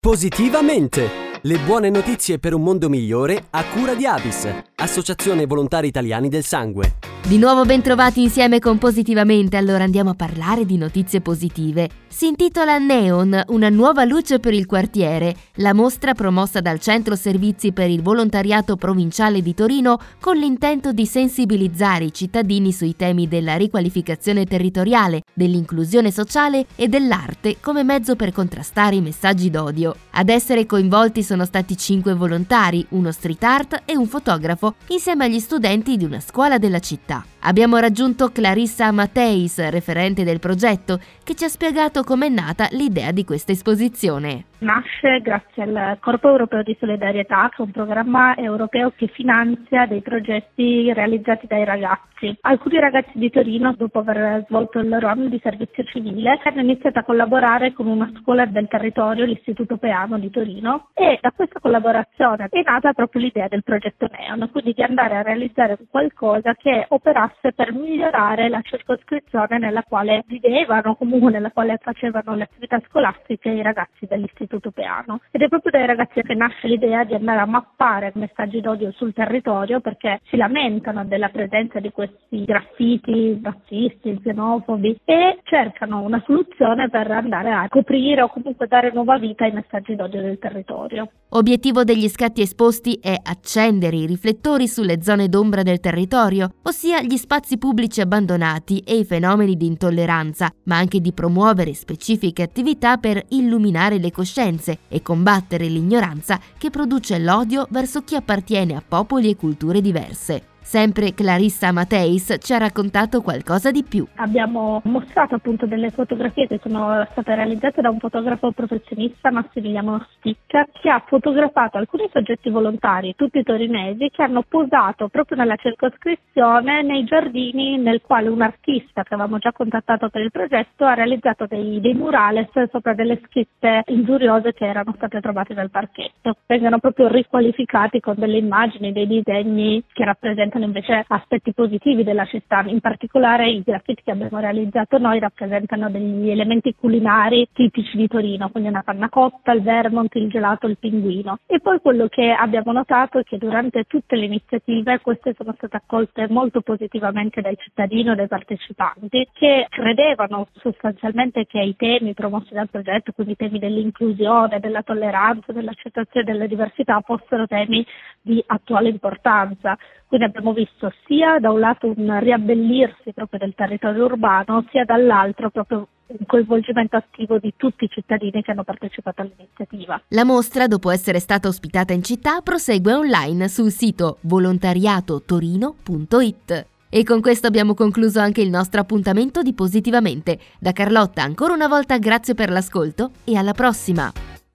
Positivamente! Le buone notizie per un mondo migliore a cura di Avis, Associazione Volontari Italiani del Sangue. Di nuovo ben trovati insieme con Positivamente, allora andiamo a parlare di notizie positive. Si intitola Neon, una nuova luce per il quartiere, la mostra promossa dal Centro Servizi per il Volontariato Provinciale di Torino con l'intento di sensibilizzare i cittadini sui temi della riqualificazione territoriale, dell'inclusione sociale e dell'arte come mezzo per contrastare i messaggi d'odio. Ad essere coinvolti sono stati cinque volontari, uno street art e un fotografo, insieme agli studenti di una scuola della città. Abbiamo raggiunto Clarissa Mateis, referente del progetto, che ci ha spiegato com'è nata l'idea di questa esposizione. Nasce grazie al Corpo Europeo di Solidarietà, che è un programma europeo che finanzia dei progetti realizzati dai ragazzi. Alcuni ragazzi di Torino, dopo aver svolto il loro anno di servizio civile, hanno iniziato a collaborare con una scuola del territorio, l'Istituto Peano di Torino, e da questa collaborazione è nata proprio l'idea del progetto Neon, quindi di andare a realizzare qualcosa che operasse per migliorare la circoscrizione nella quale vivevano, comunque nella quale facevano le attività scolastiche i ragazzi dell'Istituto Peano. Ed è proprio dai ragazzi che nasce l'idea di andare a mappare messaggi d'odio sul territorio perché si lamentano della presenza di questi graffiti razzisti, xenofobi e cercano una soluzione per andare a coprire o comunque dare nuova vita ai messaggi d'odio del territorio. Obiettivo degli scatti esposti è accendere i riflettori sulle zone d'ombra del territorio, ossia gli spazi pubblici abbandonati e i fenomeni di intolleranza, ma anche di promuovere specifiche attività per illuminare le coscienze e combattere l'ignoranza che produce l'odio verso chi appartiene a popoli e culture diverse. Sempre Clarissa Mateis ci ha raccontato qualcosa di più. Abbiamo mostrato appunto delle fotografie che sono state realizzate da un fotografo professionista, Massimiliano Sticca, che ha fotografato alcuni soggetti volontari, tutti torinesi, che hanno posato proprio nella circoscrizione nei giardini nel quale un artista che avevamo già contattato per il progetto ha realizzato dei, dei murales sopra delle scritte ingiuriose che erano state trovate nel parchetto. Vengono proprio riqualificati con delle immagini, dei disegni che rappresentano rappresentano invece aspetti positivi della città, in particolare i graffiti che abbiamo realizzato noi rappresentano degli elementi culinari tipici di Torino, quindi una panna cotta, il vermont, il gelato, il pinguino. E poi quello che abbiamo notato è che durante tutte le iniziative queste sono state accolte molto positivamente dai cittadini e dai partecipanti che credevano sostanzialmente che i temi promossi dal progetto, quindi i temi dell'inclusione, della tolleranza, dell'accettazione delle diversità, fossero temi di attuale importanza. Quindi abbiamo visto sia da un lato un riabbellirsi proprio del territorio urbano, sia dall'altro proprio un coinvolgimento attivo di tutti i cittadini che hanno partecipato all'iniziativa. La mostra, dopo essere stata ospitata in città, prosegue online sul sito volontariatotorino.it. E con questo abbiamo concluso anche il nostro appuntamento di Positivamente. Da Carlotta ancora una volta grazie per l'ascolto e alla prossima!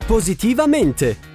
Positivamente!